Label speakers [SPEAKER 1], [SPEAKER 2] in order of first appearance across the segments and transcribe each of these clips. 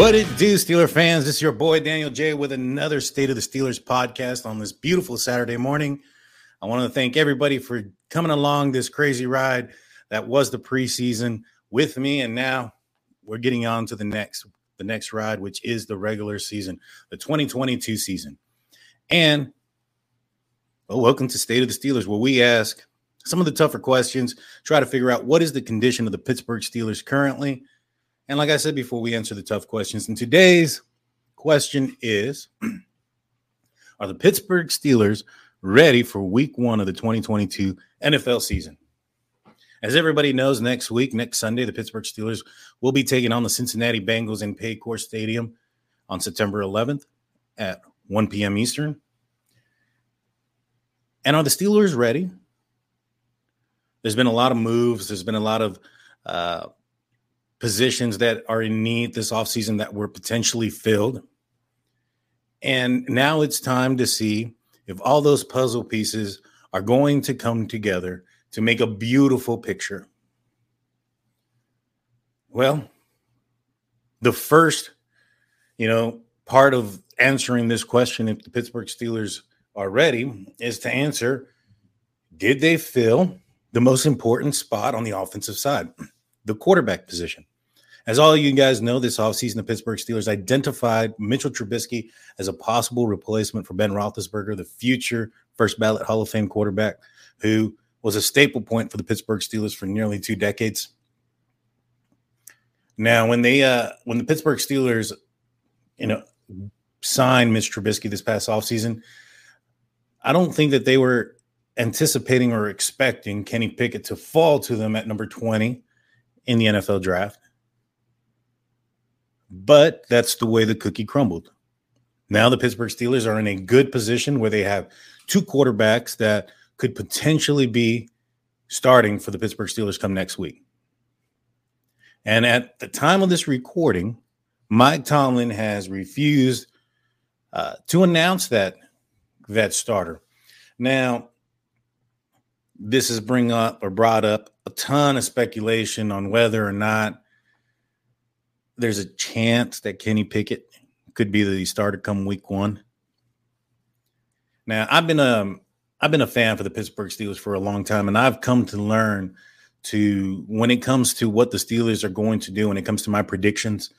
[SPEAKER 1] What it do, Steeler fans? This is your boy Daniel J with another State of the Steelers podcast on this beautiful Saturday morning. I want to thank everybody for coming along this crazy ride that was the preseason with me, and now we're getting on to the next the next ride, which is the regular season, the 2022 season. And well, welcome to State of the Steelers, where we ask some of the tougher questions, try to figure out what is the condition of the Pittsburgh Steelers currently and like I said before, we answer the tough questions. And today's question is Are the Pittsburgh Steelers ready for week one of the 2022 NFL season? As everybody knows, next week, next Sunday, the Pittsburgh Steelers will be taking on the Cincinnati Bengals in Paycor Stadium on September 11th at 1 p.m. Eastern. And are the Steelers ready? There's been a lot of moves. There's been a lot of uh, positions that are in need this offseason that were potentially filled. And now it's time to see if all those puzzle pieces are going to come together to make a beautiful picture. Well, the first, you know, part of answering this question, if the Pittsburgh Steelers are ready, is to answer did they fill the most important spot on the offensive side, the quarterback position? As all you guys know, this offseason, the Pittsburgh Steelers identified Mitchell Trubisky as a possible replacement for Ben Roethlisberger, the future first ballot Hall of Fame quarterback, who was a staple point for the Pittsburgh Steelers for nearly two decades. Now, when they uh when the Pittsburgh Steelers, you know, signed Mitch Trubisky this past offseason, I don't think that they were anticipating or expecting Kenny Pickett to fall to them at number 20 in the NFL draft. But that's the way the cookie crumbled. Now the Pittsburgh Steelers are in a good position where they have two quarterbacks that could potentially be starting for the Pittsburgh Steelers come next week. And at the time of this recording, Mike Tomlin has refused uh, to announce that that starter. Now, this has bring up or brought up a ton of speculation on whether or not there's a chance that Kenny Pickett could be the starter come week one. Now, I've been a um, I've been a fan for the Pittsburgh Steelers for a long time, and I've come to learn to when it comes to what the Steelers are going to do, when it comes to my predictions,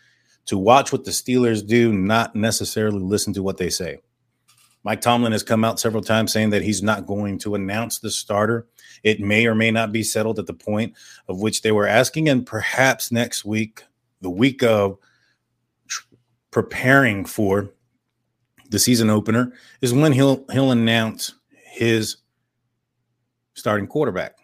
[SPEAKER 1] to watch what the Steelers do, not necessarily listen to what they say. Mike Tomlin has come out several times saying that he's not going to announce the starter. It may or may not be settled at the point of which they were asking, and perhaps next week the week of tr- preparing for the season opener is when he'll he'll announce his starting quarterback.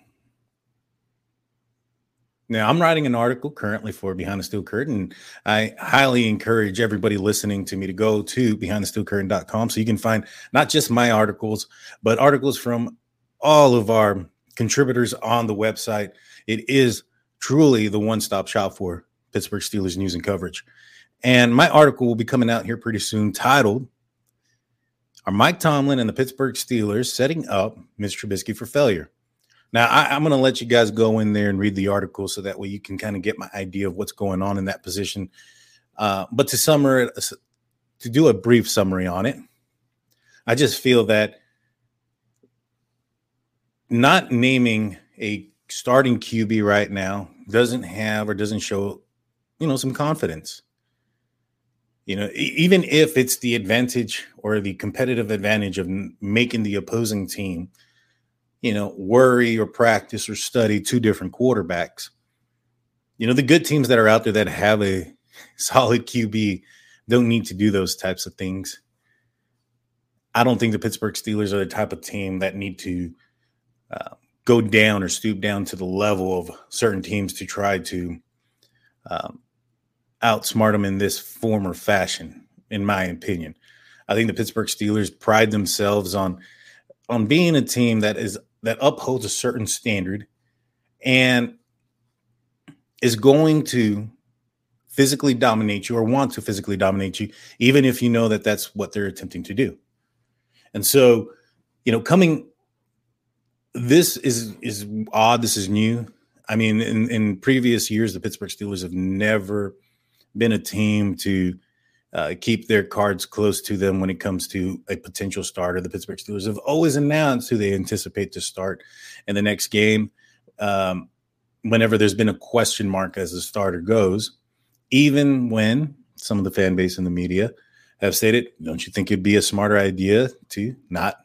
[SPEAKER 1] Now, I'm writing an article currently for Behind the Steel Curtain. I highly encourage everybody listening to me to go to behindthesteelcurtain.com so you can find not just my articles, but articles from all of our contributors on the website. It is truly the one stop shop for Pittsburgh Steelers news and coverage. And my article will be coming out here pretty soon titled Are Mike Tomlin and the Pittsburgh Steelers setting up Mr. Trubisky for failure? Now, I, am going to let you guys go in there and read the article so that way you can kind of get my idea of what's going on in that position. Uh, but to summarize, to do a brief summary on it, I just feel that not naming a starting QB right now doesn't have or doesn't show you know, some confidence. You know, even if it's the advantage or the competitive advantage of making the opposing team, you know, worry or practice or study two different quarterbacks. You know, the good teams that are out there that have a solid QB don't need to do those types of things. I don't think the Pittsburgh Steelers are the type of team that need to uh, go down or stoop down to the level of certain teams to try to um, outsmart them in this form or fashion, in my opinion. I think the Pittsburgh Steelers pride themselves on on being a team that is that upholds a certain standard and is going to physically dominate you or want to physically dominate you even if you know that that's what they're attempting to do. And so, you know, coming this is is odd, this is new. I mean, in in previous years the Pittsburgh Steelers have never been a team to uh, keep their cards close to them when it comes to a potential starter. The Pittsburgh Steelers have always announced who they anticipate to start in the next game. Um, whenever there's been a question mark as the starter goes, even when some of the fan base and the media have stated, don't you think it'd be a smarter idea to not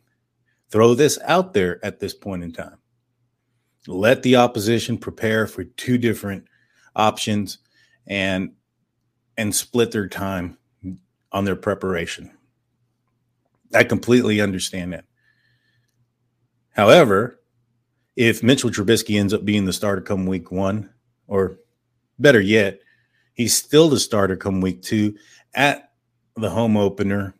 [SPEAKER 1] throw this out there at this point in time? Let the opposition prepare for two different options and and split their time on their preparation. I completely understand that. However, if Mitchell Trubisky ends up being the starter come week one, or better yet, he's still the starter come week two at the home opener.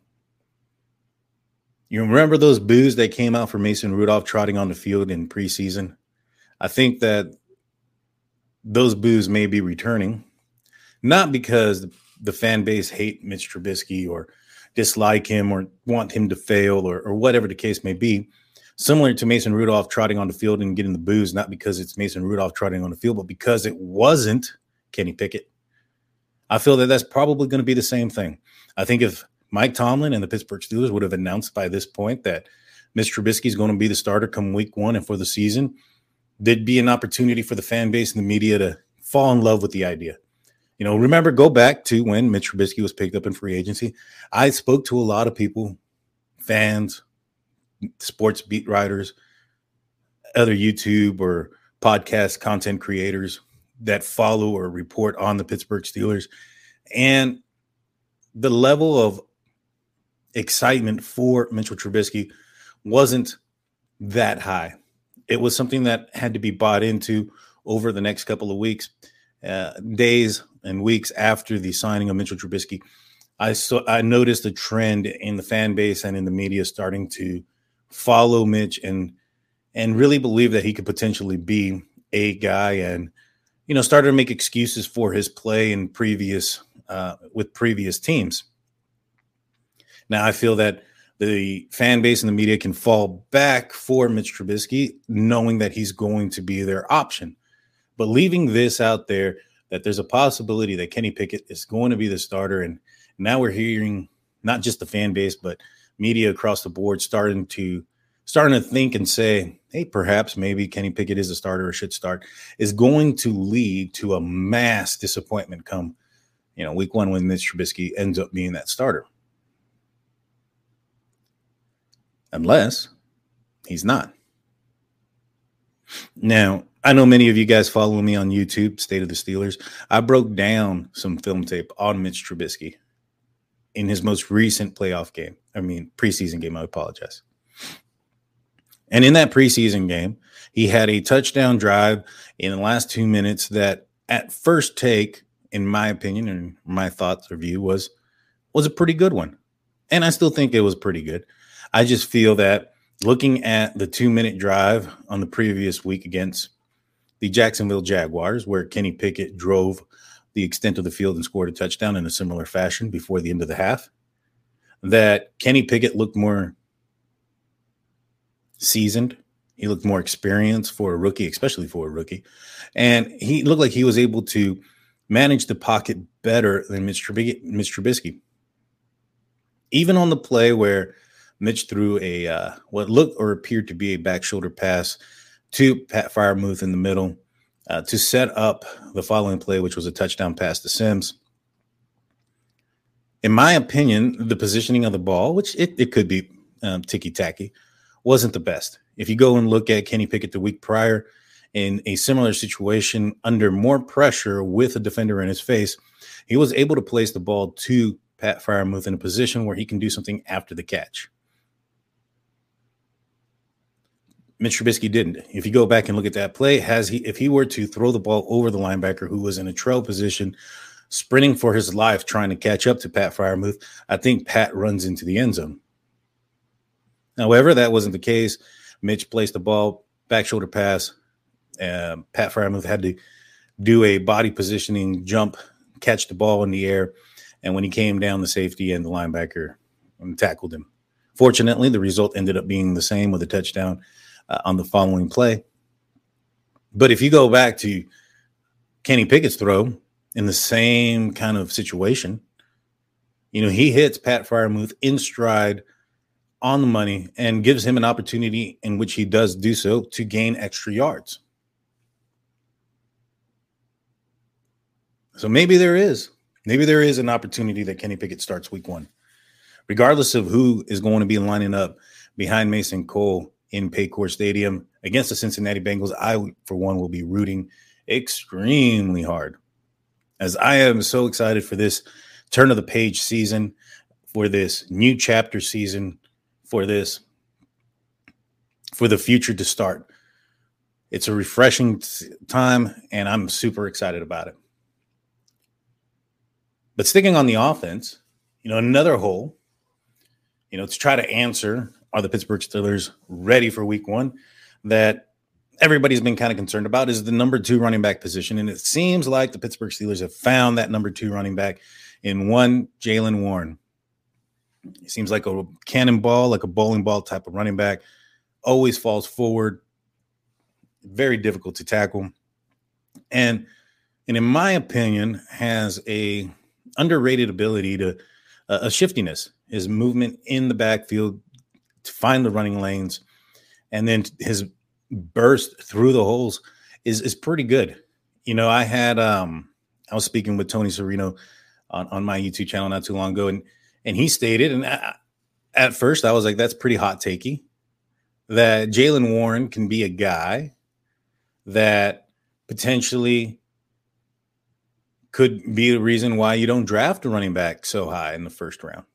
[SPEAKER 1] You remember those boos that came out for Mason Rudolph trotting on the field in preseason? I think that those boos may be returning, not because the fan base hate Mitch Trubisky or dislike him or want him to fail or, or whatever the case may be. Similar to Mason Rudolph trotting on the field and getting the boos, not because it's Mason Rudolph trotting on the field, but because it wasn't Kenny Pickett. I feel that that's probably going to be the same thing. I think if Mike Tomlin and the Pittsburgh Steelers would have announced by this point that Mitch Trubisky is going to be the starter come week one and for the season, there'd be an opportunity for the fan base and the media to fall in love with the idea. You know, remember, go back to when Mitch Trubisky was picked up in free agency. I spoke to a lot of people, fans, sports beat writers, other YouTube or podcast content creators that follow or report on the Pittsburgh Steelers. And the level of excitement for Mitchell Trubisky wasn't that high. It was something that had to be bought into over the next couple of weeks, uh, days, and weeks after the signing of Mitchell Trubisky. I saw I noticed a trend in the fan base and in the media starting to follow Mitch and and really believe that he could potentially be a guy and you know started to make excuses for his play in previous uh, with previous teams. Now I feel that the fan base and the media can fall back for Mitch Trubisky, knowing that he's going to be their option. But leaving this out there, that there's a possibility that Kenny Pickett is going to be the starter, and now we're hearing not just the fan base, but media across the board starting to starting to think and say, hey, perhaps maybe Kenny Pickett is a starter or should start, is going to lead to a mass disappointment come, you know, week one when Mitch Trubisky ends up being that starter. Unless he's not. Now, I know many of you guys follow me on YouTube, State of the Steelers. I broke down some film tape on Mitch Trubisky in his most recent playoff game. I mean, preseason game. I apologize. And in that preseason game, he had a touchdown drive in the last two minutes that, at first take, in my opinion and my thoughts or view, was was a pretty good one. And I still think it was pretty good. I just feel that looking at the two minute drive on the previous week against the Jacksonville Jaguars, where Kenny Pickett drove the extent of the field and scored a touchdown in a similar fashion before the end of the half, that Kenny Pickett looked more seasoned. He looked more experienced for a rookie, especially for a rookie. And he looked like he was able to manage the pocket better than Mitch Trubisky. Even on the play where Mitch threw a uh, what looked or appeared to be a back shoulder pass to Pat Freiermuth in the middle uh, to set up the following play, which was a touchdown pass to Sims. In my opinion, the positioning of the ball, which it, it could be um, ticky tacky, wasn't the best. If you go and look at Kenny Pickett the week prior in a similar situation under more pressure with a defender in his face, he was able to place the ball to Pat Freiermuth in a position where he can do something after the catch. Mitch Trubisky didn't. If you go back and look at that play, has he if he were to throw the ball over the linebacker who was in a trail position, sprinting for his life, trying to catch up to Pat Freiermuth, I think Pat runs into the end zone. However, that wasn't the case. Mitch placed the ball back shoulder pass. Pat Freiermuth had to do a body positioning jump, catch the ball in the air, and when he came down, the safety and the linebacker um, tackled him. Fortunately, the result ended up being the same with a touchdown uh, on the following play. But if you go back to Kenny Pickett's throw, in the same kind of situation. You know, he hits Pat Freiermuth in stride on the money and gives him an opportunity in which he does do so to gain extra yards. So maybe there is, maybe there is an opportunity that Kenny Pickett starts week one, regardless of who is going to be lining up behind Mason Cole in Paycor Stadium against the Cincinnati Bengals. I, for one, will be rooting extremely hard as I am so excited for this turn of the page season, for this new chapter season, for this, for the future to start. It's a refreshing time, and I'm super excited about it. But sticking on the offense, you know, another hole, you know, to try to answer are the Pittsburgh Steelers ready for week one that everybody's been kind of concerned about is the number two running back position. And it seems like the Pittsburgh Steelers have found that number two running back in one Jaylen Warren. He seems like a cannonball, like a bowling ball type of running back, always falls forward, very difficult to tackle. And and in my opinion, has a underrated ability to uh, a shiftiness, his movement in the backfield to find the running lanes, and then his burst through the holes is is pretty good. You know, I had um I was speaking with Tony Serino on, on my YouTube channel not too long ago, and and he stated, and I, at first I was like, that's pretty hot takey, that Jaylen Warren can be a guy that potentially could be the reason why you don't draft a running back so high in the first round.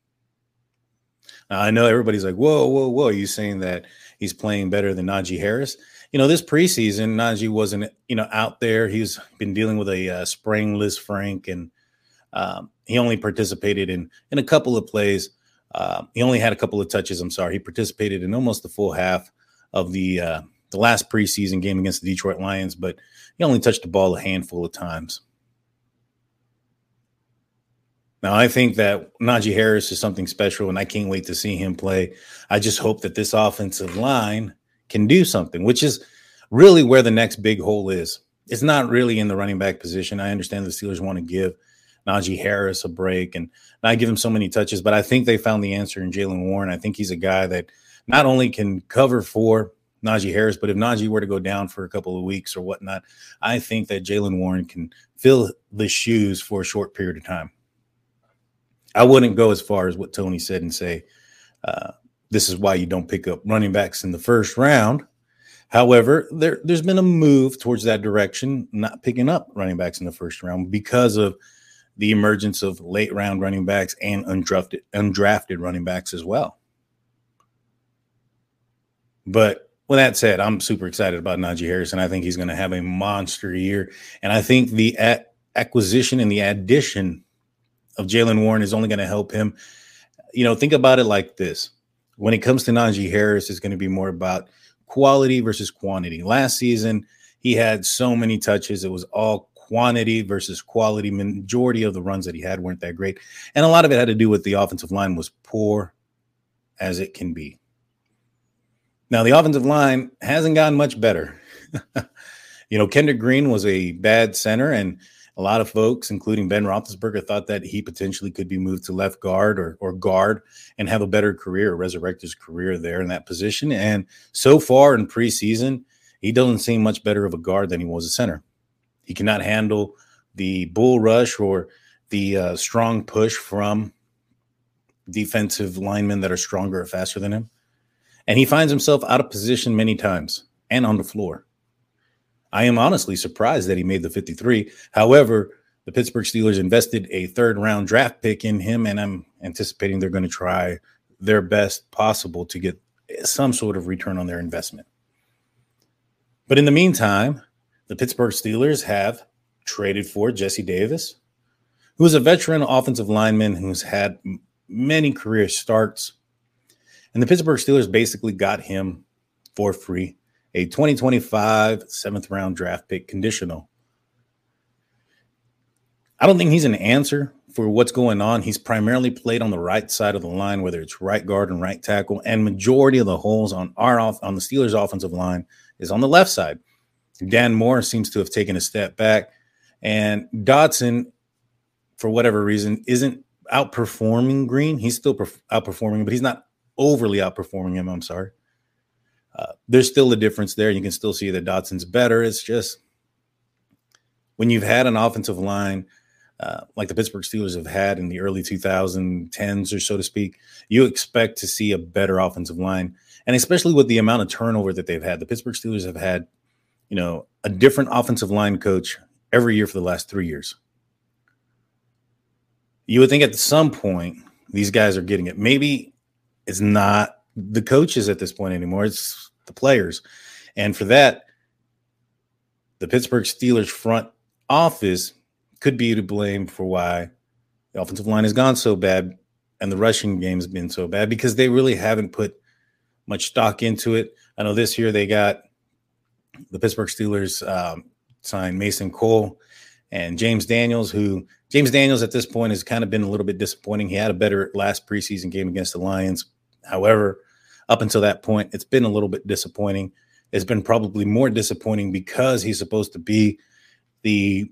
[SPEAKER 1] Now, I know everybody's like, whoa, whoa, whoa. Are you saying that he's playing better than Najee Harris? You know, this preseason, Najee wasn't, you know, out there. He's been dealing with a uh, sprained Frank, and um, he only participated in in a couple of plays. Uh, he only had a couple of touches. I'm sorry. He participated in almost the full half of the uh, the last preseason game against the Detroit Lions, but he only touched the ball a handful of times. Now, I think that Najee Harris is something special, and I can't wait to see him play. I just hope that this offensive line can do something, which is really where the next big hole is. It's not really in the running back position. I understand the Steelers want to give Najee Harris a break and not give him so many touches, but I think they found the answer in Jaylen Warren. I think he's a guy that not only can cover for Najee Harris, but if Najee were to go down for a couple of weeks or whatnot, I think that Jaylen Warren can fill the shoes for a short period of time. I wouldn't go as far as what Tony said and say uh, this is why you don't pick up running backs in the first round. However, there, there's been a move towards that direction, not picking up running backs in the first round because of the emergence of late round running backs and undrafted, undrafted running backs as well. But with that said, I'm super excited about Najee Harris, and I think he's going to have a monster year. And I think the acquisition and the addition of Jaylen Warren is only going to help him. You know, think about it like this: when it comes to Najee Harris, it's going to be more about quality versus quantity. Last season, he had so many touches; it was all quantity versus quality. Majority of the runs that he had weren't that great, and a lot of it had to do with the offensive line was poor as it can be. Now, the offensive line hasn't gotten much better. you know, Kendrick Green was a bad center, and a lot of folks, including Ben Roethlisberger, thought that he potentially could be moved to left guard or, or guard and have a better career, resurrect his career there in that position. And so far in preseason, he doesn't seem much better of a guard than he was a center. He cannot handle the bull rush or the uh, strong push from defensive linemen that are stronger or faster than him. And he finds himself out of position many times and on the floor. I am honestly surprised that he made the 53. However, the Pittsburgh Steelers invested a third round draft pick in him, and I'm anticipating they're going to try their best possible to get some sort of return on their investment. But in the meantime, the Pittsburgh Steelers have traded for Jesse Davis, who is a veteran offensive lineman who's had many career starts. And the Pittsburgh Steelers basically got him for free a 2025 seventh round draft pick conditional. I don't think he's an answer for what's going on. He's primarily played on the right side of the line, whether it's right guard and right tackle, and majority of the holes on our off on the Steelers' offensive line is on the left side. Dan Moore seems to have taken a step back, And Dotson, for whatever reason, isn't outperforming Green. He's still perf- outperforming, but he's not overly outperforming him. I'm sorry. There's still a difference there. You can still see that Dotson's better. It's just when you've had an offensive line uh, like the Pittsburgh Steelers have had in the early 2010s or so to speak, you expect to see a better offensive line. And especially with the amount of turnover that they've had, the Pittsburgh Steelers have had, you know, a different offensive line coach every year for the last three years. You would think at some point these guys are getting it. Maybe it's not the coaches at this point anymore, it's the players. And for that, the Pittsburgh Steelers front office could be to blame for why the offensive line has gone so bad and the rushing game has been so bad because they really haven't put much stock into it. I know this year they got the Pittsburgh Steelers um, signed Mason Cole and James Daniels, who James Daniels at this point has kind of been a little bit disappointing. He had a better last preseason game against the Lions. However, up until that point, it's been a little bit disappointing. It's been probably more disappointing because he's supposed to be the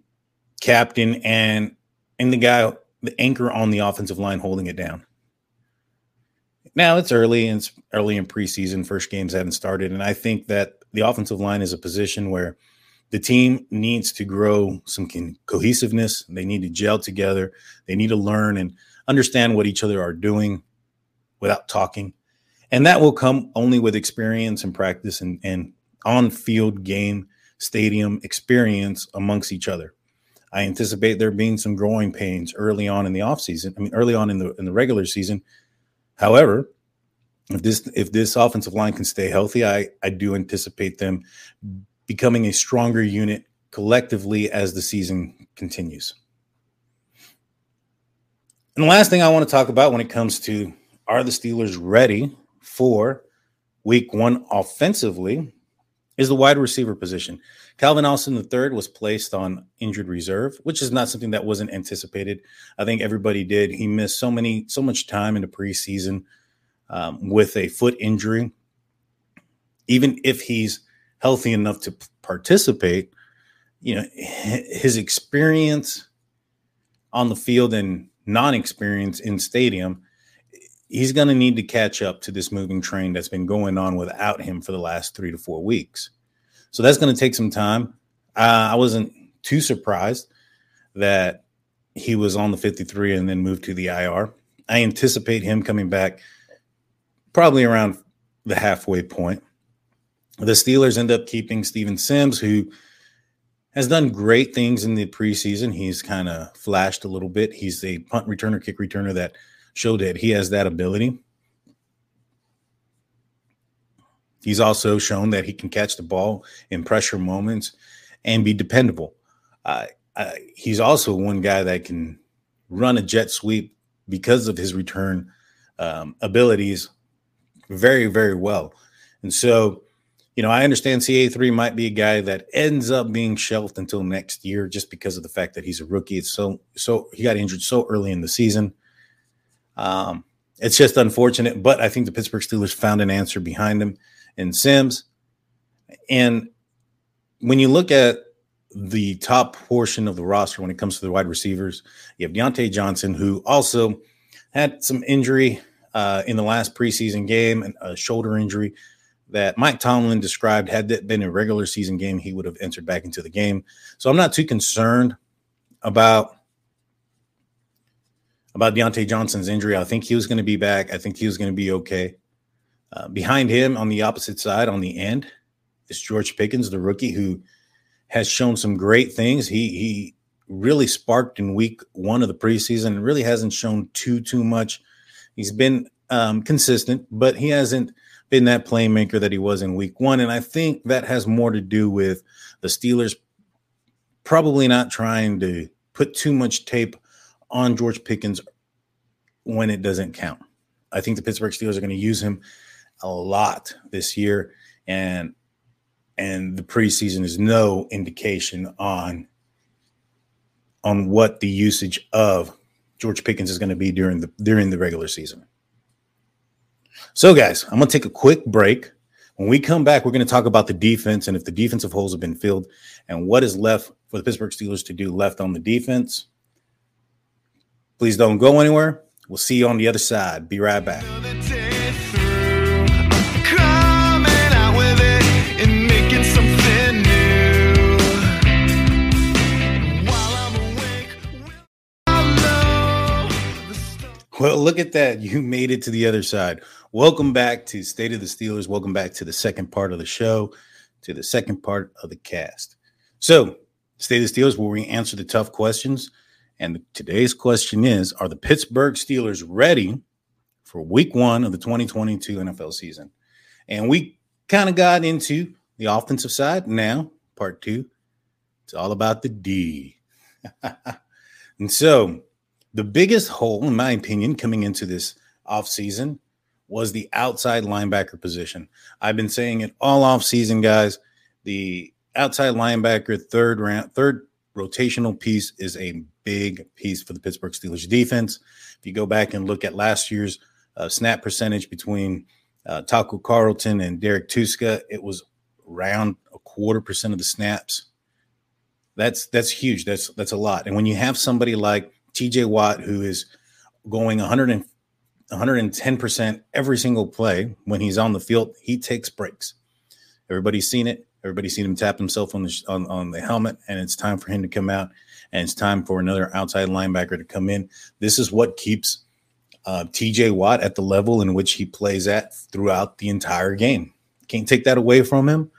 [SPEAKER 1] captain and and the guy the anchor on the offensive line holding it down. Now it's early and it's early in preseason. First games haven't started, and I think that the offensive line is a position where the team needs to grow some cohesiveness. They need to gel together. They need to learn and understand what each other are doing without talking, and that will come only with experience and practice and, and on-field game stadium experience amongst each other. I anticipate there being some growing pains early on in the offseason. I mean, early on in the in the regular season. However, if this if this offensive line can stay healthy, I I do anticipate them becoming a stronger unit collectively as the season continues. And the last thing I want to talk about when it comes to are the Steelers ready for week one offensively is the wide receiver position. Calvin Austin III was placed on injured reserve, which is not something that wasn't anticipated. I think everybody did. He missed so many, so much time in the preseason um, with a foot injury. Even if he's healthy enough to participate, you know, his experience on the field and non-experience in stadium he's going to need to catch up to this moving train that's been going on without him for the last three to four weeks. So that's going to take some time. Uh, I wasn't too surprised that he was on the 53 and then moved to the IR. I anticipate him coming back probably around the halfway point. The Steelers end up keeping Steven Sims, who has done great things in the preseason. He's kind of flashed a little bit. He's a punt returner, kick returner that – showed that he has that ability. He's also shown that he can catch the ball in pressure moments and be dependable. Uh, uh, he's also one guy that can run a jet sweep because of his return um, abilities very, very well. And so, you know, I understand CA3 might be a guy that ends up being shelved until next year just because of the fact that he's a rookie. It's so, so he got injured so early in the season. Um, it's just unfortunate, but I think the Pittsburgh Steelers found an answer behind him in Sims. And when you look at the top portion of the roster when it comes to the wide receivers, you have Diontae Johnson, who also had some injury uh, in the last preseason game, a shoulder injury that Mike Tomlin described. Had that been a regular season game, he would have entered back into the game. So I'm not too concerned about about Diontae Johnson's injury. I think he was going to be back. I think he was going to be okay. Uh, behind him on the opposite side, on the end, is George Pickens, the rookie, who has shown some great things. He he really sparked in week one of the preseason and really hasn't shown too too much. He's been um, consistent, but he hasn't been that playmaker that he was in week one. And I think that has more to do with the Steelers probably not trying to put too much tape on George Pickens when it doesn't count. I think the Pittsburgh Steelers are going to use him a lot this year, and and the preseason is no indication on on what the usage of George Pickens is going to be during the during the regular season. So, guys, I'm going to take a quick break. When we come back, we're going to talk about the defense and if the defensive holes have been filled and what is left for the Pittsburgh Steelers to do left on the defense. Please don't go anywhere. We'll see you on the other side. Be right back. Well, look at that. You made it to the other side. Welcome back to State of the Steelers. Welcome back to the second part of the show, to the second part of the cast. So, State of the Steelers, where we answer the tough questions. And today's question is Are the Pittsburgh Steelers ready for week one of the 2022 NFL season? And we kind of got into the offensive side. Now, part two, it's all about the D. and so, the biggest hole, in my opinion, coming into this offseason was the outside linebacker position. I've been saying it all offseason, guys. The outside linebacker, third round, third rotational piece is a big piece for the Pittsburgh Steelers defense. If you go back and look at last year's uh, snap percentage between uh, Taco Charlton and Derek Tuszka, it was around a quarter percent of the snaps. That's that's huge. That's that's a lot. And when you have somebody like TJ Watt, who is going 100 and 110% every single play when he's on the field, he takes breaks. Everybody's seen it. Everybody's seen him tap himself on the on, on the helmet, and it's time for him to come out, and it's time for another outside linebacker to come in. This is what keeps uh, TJ Watt at the level in which he plays at throughout the entire game. Can't take that away from him.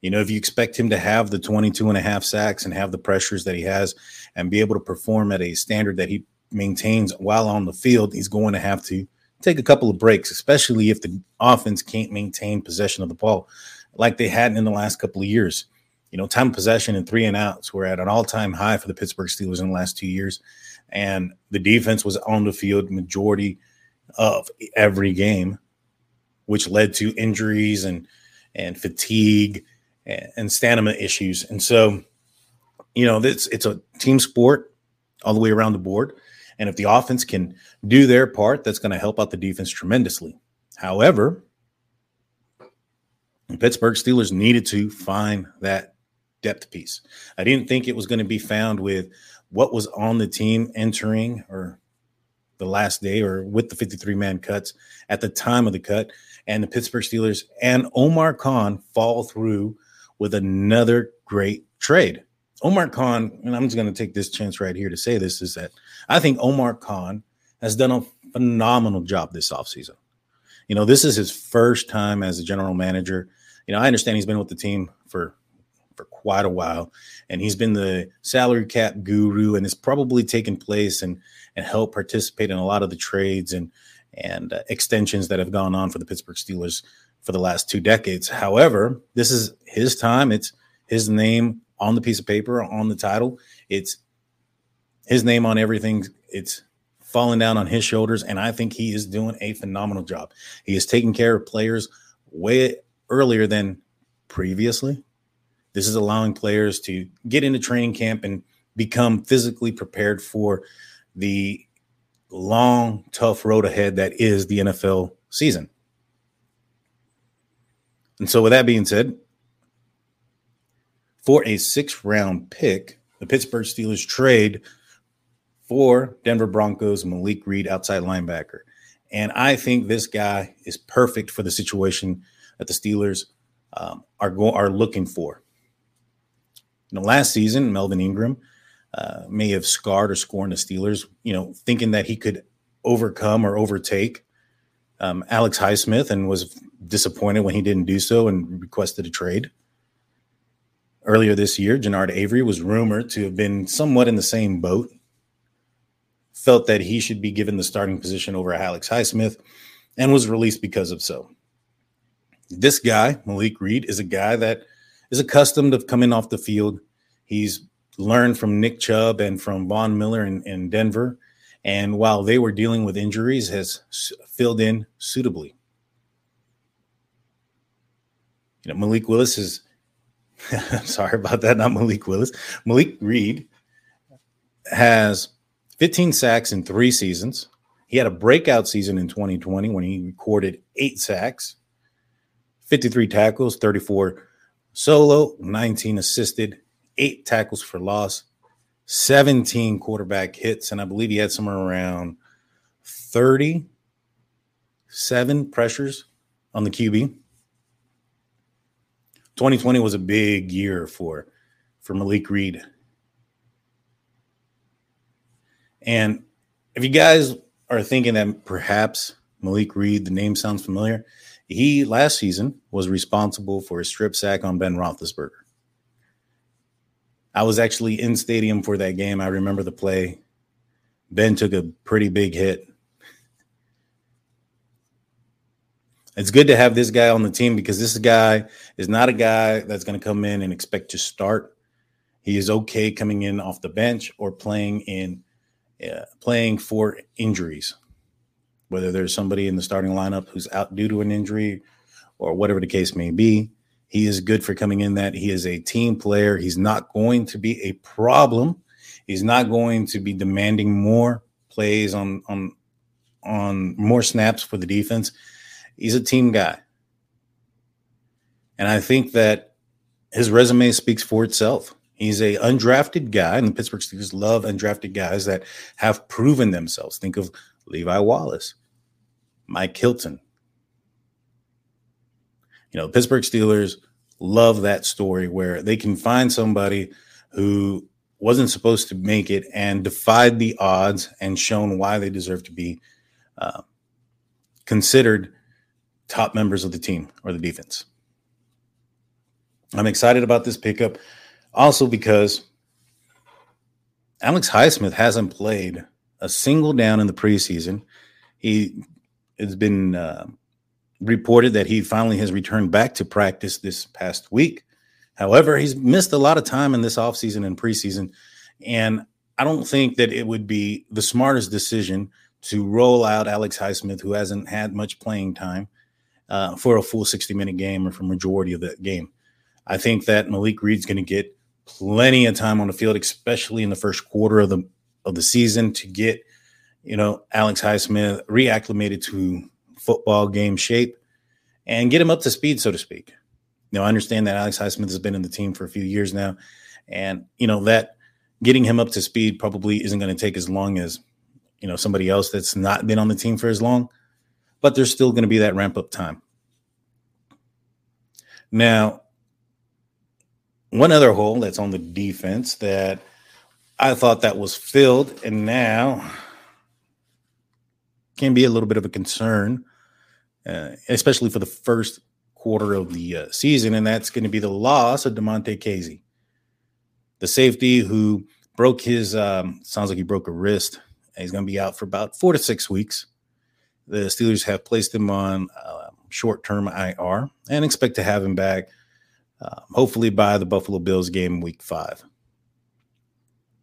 [SPEAKER 1] You know, if you expect him to have the 22 and a half sacks and have the pressures that he has and be able to perform at a standard that he maintains while on the field, he's going to have to take a couple of breaks, especially if the offense can't maintain possession of the ball like they hadn't in the last couple of years. You know, time of possession and three and outs were at an all time high for the Pittsburgh Steelers in the last two years. And the defense was on the field majority of every game, which led to injuries and and fatigue and stamina issues. And so, you know, this it's a team sport all the way around the board. And if the offense can do their part, that's going to help out the defense tremendously. However, Pittsburgh Steelers needed to find that depth piece. I didn't think it was going to be found with what was on the team entering or the last day or with the 53 man cuts at the time of the cut. And the Pittsburgh Steelers and Omar Khan fall through with another great trade. Omar Khan, and I'm just going to take this chance right here to say this, is that I think Omar Khan has done a phenomenal job this offseason. You know, this is his first time as a general manager. You know, I understand he's been with the team for for quite a while, and he's been the salary cap guru, and it's probably taken place and and helped participate in a lot of the trades and and uh, extensions that have gone on for the Pittsburgh Steelers for the last two decades. However, this is his time. It's his name on the piece of paper, on the title. It's his name on everything. It's falling down on his shoulders. And I think he is doing a phenomenal job. He is taking care of players way earlier than previously. This is allowing players to get into training camp and become physically prepared for the long, tough road ahead that is the NFL season. And so, with that being said, for a six round pick, the Pittsburgh Steelers trade for Denver Broncos Malik Reed, outside linebacker. And I think this guy is perfect for the situation that the Steelers um, are go- are looking for. You know, last season, Melvin Ingram uh, may have scarred or scorned the Steelers, you know, thinking that he could overcome or overtake um, Alex Highsmith and was disappointed when he didn't do so and requested a trade. Earlier this year, Genard Avery was rumored to have been somewhat in the same boat, felt that he should be given the starting position over Alex Highsmith, and was released because of so. This guy, Malik Reed, is a guy that is accustomed to coming off the field. He's learned from Nick Chubb and from Von Miller in, in Denver and while they were dealing with injuries, has filled in suitably. You know, Malik Willis is. sorry about that. Not Malik Willis. Malik Reed has 15 sacks in three seasons. He had a breakout season in 2020 when he recorded eight sacks, 53 tackles, 34 solo, 19 assisted, eight tackles for loss, 17 quarterback hits, and I believe he had somewhere around 37 pressures on the QB. 2020 was a big year for for Malik Reed. And if you guys are thinking that perhaps Malik Reed, the name sounds familiar, he last season was responsible for a strip sack on Ben Roethlisberger. I was actually in stadium for that game. I remember the play. Ben took a pretty big hit. It's good to have this guy on the team because this guy is not a guy that's going to come in and expect to start. He is okay coming in off the bench or playing in uh, playing for injuries, whether there's somebody in the starting lineup who's out due to an injury or whatever the case may be. He is good for coming in that he is a team player. He's not going to be a problem. He's not going to be demanding more plays on on on more snaps for the defense. He's a team guy. And I think that his resume speaks for itself. He's a undrafted guy, and the Pittsburgh Steelers love undrafted guys that have proven themselves. Think of Levi Wallace, Mike Hilton. You know, Pittsburgh Steelers love that story where they can find somebody who wasn't supposed to make it and defied the odds and shown why they deserve to be uh, considered top members of the team or the defense. I'm excited about this pickup also because Alex Highsmith hasn't played a single down in the preseason. He has been uh, reported that he finally has returned back to practice this past week. However, he's missed a lot of time in this offseason and preseason. And I don't think that it would be the smartest decision to roll out Alex Highsmith, who hasn't had much playing time, uh, for a full 60 minute game or for majority of that game. I think that Malik Reed's going to get plenty of time on the field, especially in the first quarter of the of the season, to get you know Alex Highsmith reacclimated to football game shape and get him up to speed, so to speak. Now, I understand that Alex Highsmith has been in the team for a few years now, and you know that getting him up to speed probably isn't going to take as long as you know somebody else that's not been on the team for as long, but there's still going to be that ramp up time. Now, one other hole that's on the defense that I thought that was filled, and now can be a little bit of a concern, uh, especially for the first quarter of the uh, season, and that's going to be the loss of Damontae Kazee, the safety who broke his um, sounds like he broke a wrist. He's going to be out for about four to six weeks. The Steelers have placed him on uh, short-term IR and expect to have him back um, hopefully by the Buffalo Bills game week five.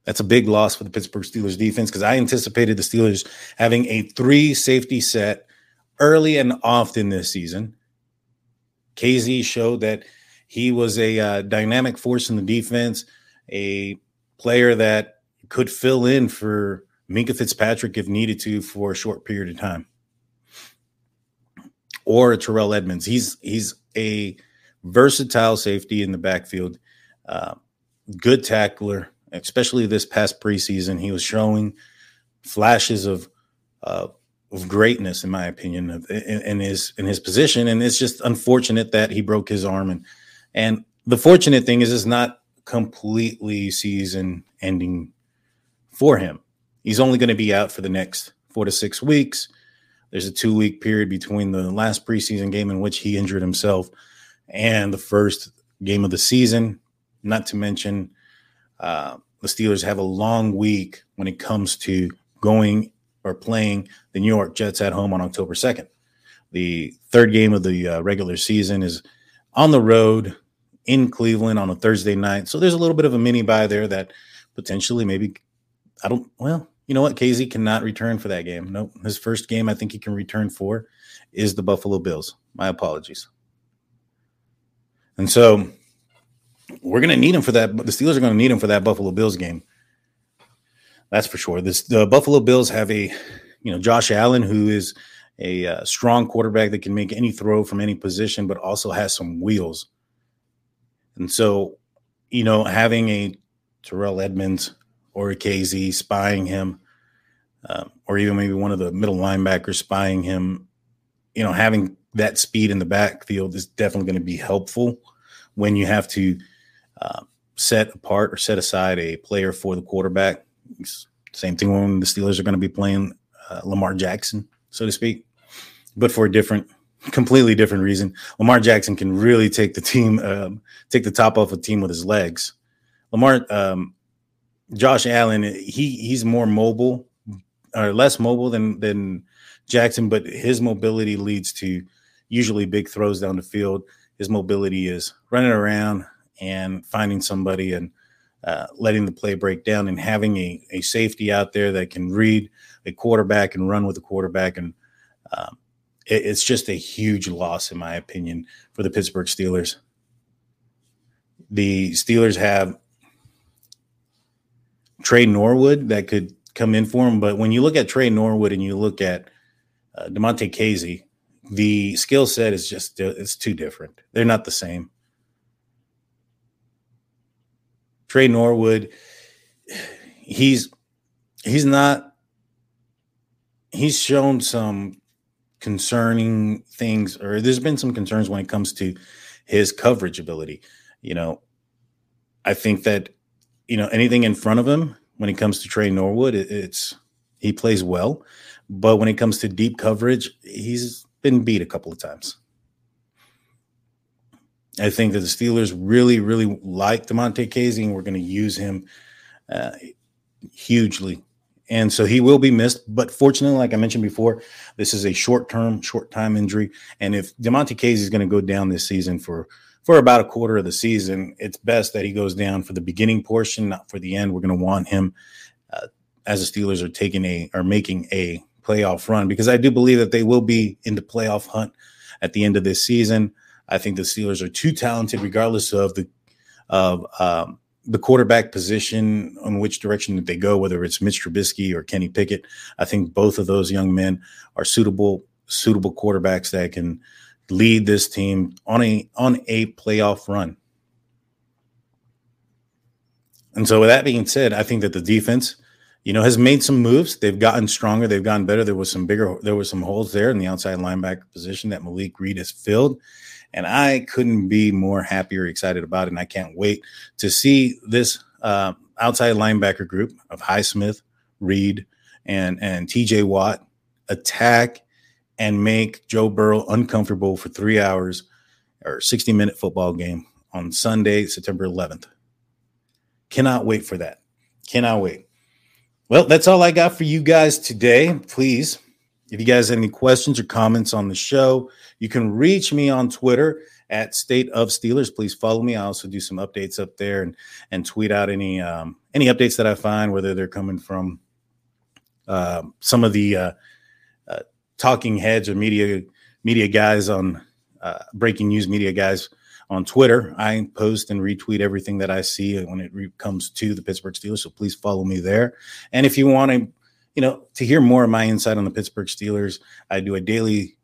[SPEAKER 1] That's a big loss for the Pittsburgh Steelers defense because I anticipated the Steelers having a three safety set early and often this season. Kazee showed that he was a uh, dynamic force in the defense, a player that could fill in for Minkah Fitzpatrick if needed to for a short period of time, or Terrell Edmunds. He's he's a versatile safety in the backfield, uh, good tackler, especially this past preseason. He was showing flashes of uh, of greatness, in my opinion, of, in, in, his in his position. And it's just unfortunate that he broke his arm. And and the fortunate thing is, it's not completely season ending for him. He's only going to be out for the next four to six weeks. There's a two week period between the last preseason game in which he injured himself and the first game of the season. Not to mention, uh, the Steelers have a long week when it comes to going or playing the New York Jets at home on October 2nd. The third game of the uh, regular season is on the road in Cleveland on a Thursday night. So there's a little bit of a mini bye there that potentially maybe I don't well, you know what? Kazee cannot return for that game. Nope. His first game I think he can return for is the Buffalo Bills. My apologies. And so we're going to need him for that. The Steelers are going to need him for that Buffalo Bills game. That's for sure. This the Buffalo Bills have a, you know, Josh Allen who is a uh, strong quarterback that can make any throw from any position, but also has some wheels. And so, you know, having a Terrell Edmunds or a Kazee spying him, um, or even maybe one of the middle linebackers spying him, you know, having that speed in the backfield is definitely going to be helpful when you have to uh, set apart or set aside a player for the quarterback. Same thing when the Steelers are going to be playing uh, Lamar Jackson, so to speak, but for a different, completely different reason. Lamar Jackson can really take the team, um, take the top off a team with his legs. Lamar, um, Josh Allen, he he's more mobile or less mobile than than Jackson, but his mobility leads to usually big throws down the field. His mobility is running around and finding somebody and uh, letting the play break down and having a, a safety out there that can read a quarterback and run with the quarterback. And um, it, it's just a huge loss, in my opinion, for the Pittsburgh Steelers. The Steelers have Tre Norwood that could come in for him. But when you look at Tre Norwood and you look at uh, Damontae Kazee, the skill set is just it's too different. They're not the same. Tre Norwood, he's he's not he's shown some concerning things, or there's been some concerns when it comes to his coverage ability. You know, I think that you know anything in front of him when it comes to Tre Norwood, it, it's he plays well, but when it comes to deep coverage, he's been beat a couple of times. I think that the Steelers really, really like Damontae Kazee and we're going to use him uh, hugely. And so he will be missed. But fortunately, like I mentioned before, this is a short term, short time injury. And if Damontae Kazee is going to go down this season for for about a quarter of the season, it's best that he goes down for the beginning portion, not for the end. We're going to want him uh, as the Steelers are taking a are making a playoff run because I do believe that they will be in the playoff hunt at the end of this season. I think the Steelers are too talented, regardless of the of um, the quarterback position on which direction that they go, whether it's Mitch Trubisky or Kenny Pickett. I think both of those young men are suitable suitable quarterbacks that can lead this team on a on a playoff run. And so, with that being said, I think that the defense you know, has made some moves. They've gotten stronger. They've gotten better. There was some bigger, there was some holes there in the outside linebacker position that Malik Reed has filled. And I couldn't be more happy or excited about it. And I can't wait to see this uh, outside linebacker group of Highsmith, Reed, and, and TJ Watt attack and make Joe Burrow uncomfortable for three hours or 60 minute football game on Sunday, September 11th. Cannot wait for that. Cannot wait. Well, that's all I got for you guys today. Please, if you guys have any questions or comments on the show, you can reach me on Twitter at State of Steelers. Please follow me. I also do some updates up there and and tweet out any um, any updates that I find, whether they're coming from uh, some of the uh, uh, talking heads or media media guys on uh, breaking news media guys on Twitter. I post and retweet everything that I see when it re- comes to the Pittsburgh Steelers. So please follow me there. And if you want to, you know, to hear more of my insight on the Pittsburgh Steelers, I do a daily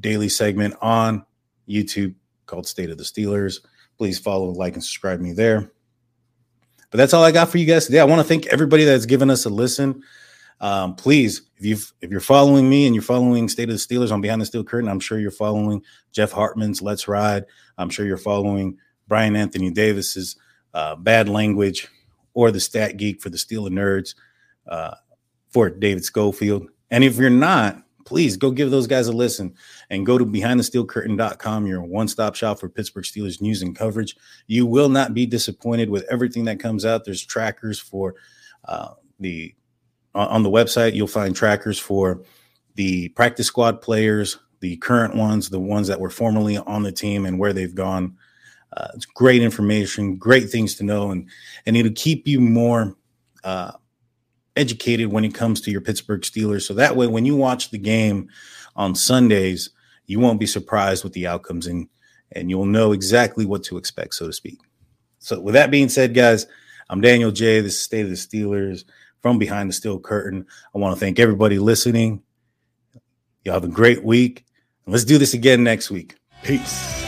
[SPEAKER 1] daily segment on YouTube called State of the Steelers. Please follow, like, and subscribe me there. But that's all I got for you guys today. I want to thank everybody that's given us a listen. Um, please, if you if you're following me and you're following State of the Steelers on Behind the Steel Curtain, I'm sure you're following Jeff Hartman's Let's Ride. I'm sure you're following Bryan Anthony Davis's uh, Bad Language or the Stat Geek for the Steel and Nerds uh, for David Schofield. And if you're not, please go give those guys a listen and go to behindthesteelcurtain.com, your one stop shop for Pittsburgh Steelers news and coverage. You will not be disappointed with everything that comes out. There's trackers for uh, the on the website, you'll find trackers for the practice squad players, the current ones, the ones that were formerly on the team, and where they've gone. Uh, it's great information, great things to know, and and it'll keep you more uh, educated when it comes to your Pittsburgh Steelers. So that way, when you watch the game on Sundays, you won't be surprised with the outcomes, and and you'll know exactly what to expect, so to speak. So, with that being said, guys, I'm Daniel J. This is State of the Steelers from behind the steel curtain. I want to thank everybody listening. Y'all have a great week. Let's do this again next week. Peace.